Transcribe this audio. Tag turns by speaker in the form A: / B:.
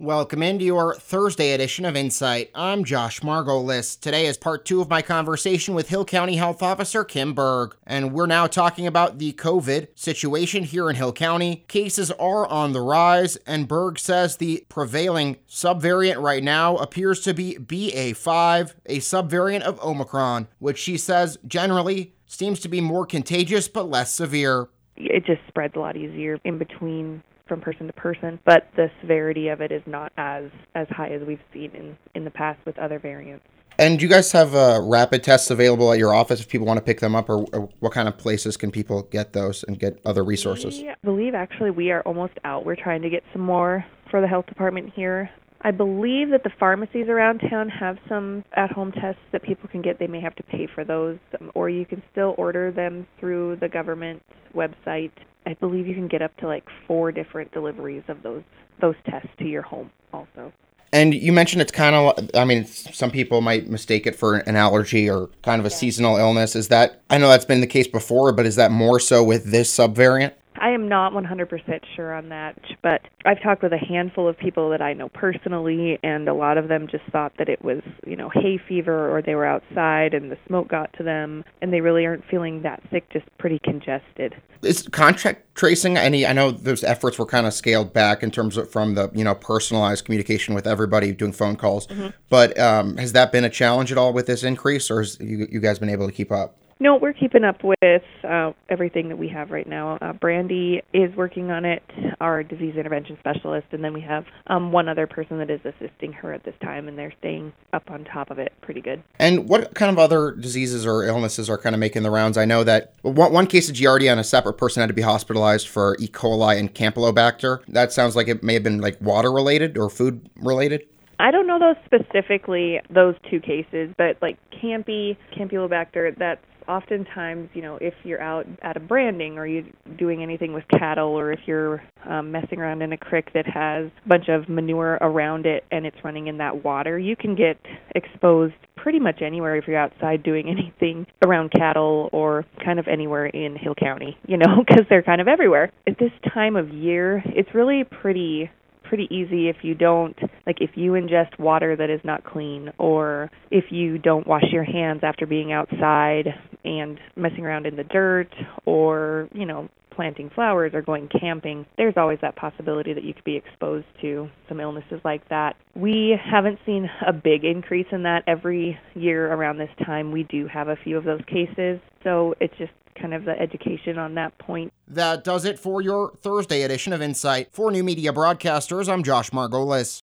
A: Welcome into your Thursday edition of Insight. I'm Josh Margolis. Today is part two of my conversation with Hill County Health Officer Kim Berg, and we're now talking about the COVID situation here in Hill County. Cases are on the rise, and Berg says the prevailing subvariant right now appears to be BA5, a subvariant of Omicron, which she says generally seems to be more contagious but less severe.
B: It just spreads a lot easier in between from person to person, but the severity of it is not as as high as we've seen in in the past with other variants.
A: And do you guys have uh, rapid tests available at your office if people want to pick them up, or, or, what kind of places can people get those and get other resources?
B: I believe actually we are almost out. We're trying to get some more for the health department here. I believe that the pharmacies around town have some at home tests that people can get. They may have to pay for those, or you can still order them through the government website. I believe you can get up to like four different deliveries of those those tests to your home also.
A: And you mentioned it's kind of, I mean, some people might mistake it for an allergy or kind of a yeah. seasonal illness. Is that, I know that's been the case before, but is that more so with this subvariant?
B: I am not 100% sure on that, but I've talked with a handful of people that I know personally, and a lot of them just thought that it was, you know, hay fever or they were outside and the smoke got to them, and they really aren't feeling that sick, just pretty congested.
A: Is contact tracing any? I know those efforts were kind of scaled back in terms of from the, you know, personalized communication with everybody doing phone calls, mm-hmm. but um, has that been a challenge at all with this increase, or has you, you guys been able to keep up?
B: No, we're keeping up with uh, everything that we have right now. Uh, Brandy is working on it, our disease intervention specialist, and then we have um, one other person that is assisting her at this time, and they're staying up on top of it pretty good.
A: And what kind of other diseases or illnesses are kind of making the rounds? I know that one, one case of Giardia on a separate person had to be hospitalized for E. coli and Campylobacter. That sounds like it may have been like water related or food related.
B: I don't know those specifically, those two cases, but like Campy, Campylobacter, that's oftentimes, you know, if you're out at a branding or you're doing anything with cattle or if you're um, messing around in a creek that has a bunch of manure around it and it's running in that water, you can get exposed pretty much anywhere if you're outside doing anything around cattle or kind of anywhere in Hill County, you know, because they're kind of everywhere. At this time of year, it's really pretty pretty easy if you don't like if you ingest water that is not clean or if you don't wash your hands after being outside and messing around in the dirt or, you know, planting flowers or going camping, there's always that possibility that you could be exposed to some illnesses like that. We haven't seen a big increase in that every year around this time. We do have a few of those cases, so it's just kind of the education on that point.
A: That does it for your Thursday edition of Insight. For New Media Broadcasters, I'm Josh Margolis.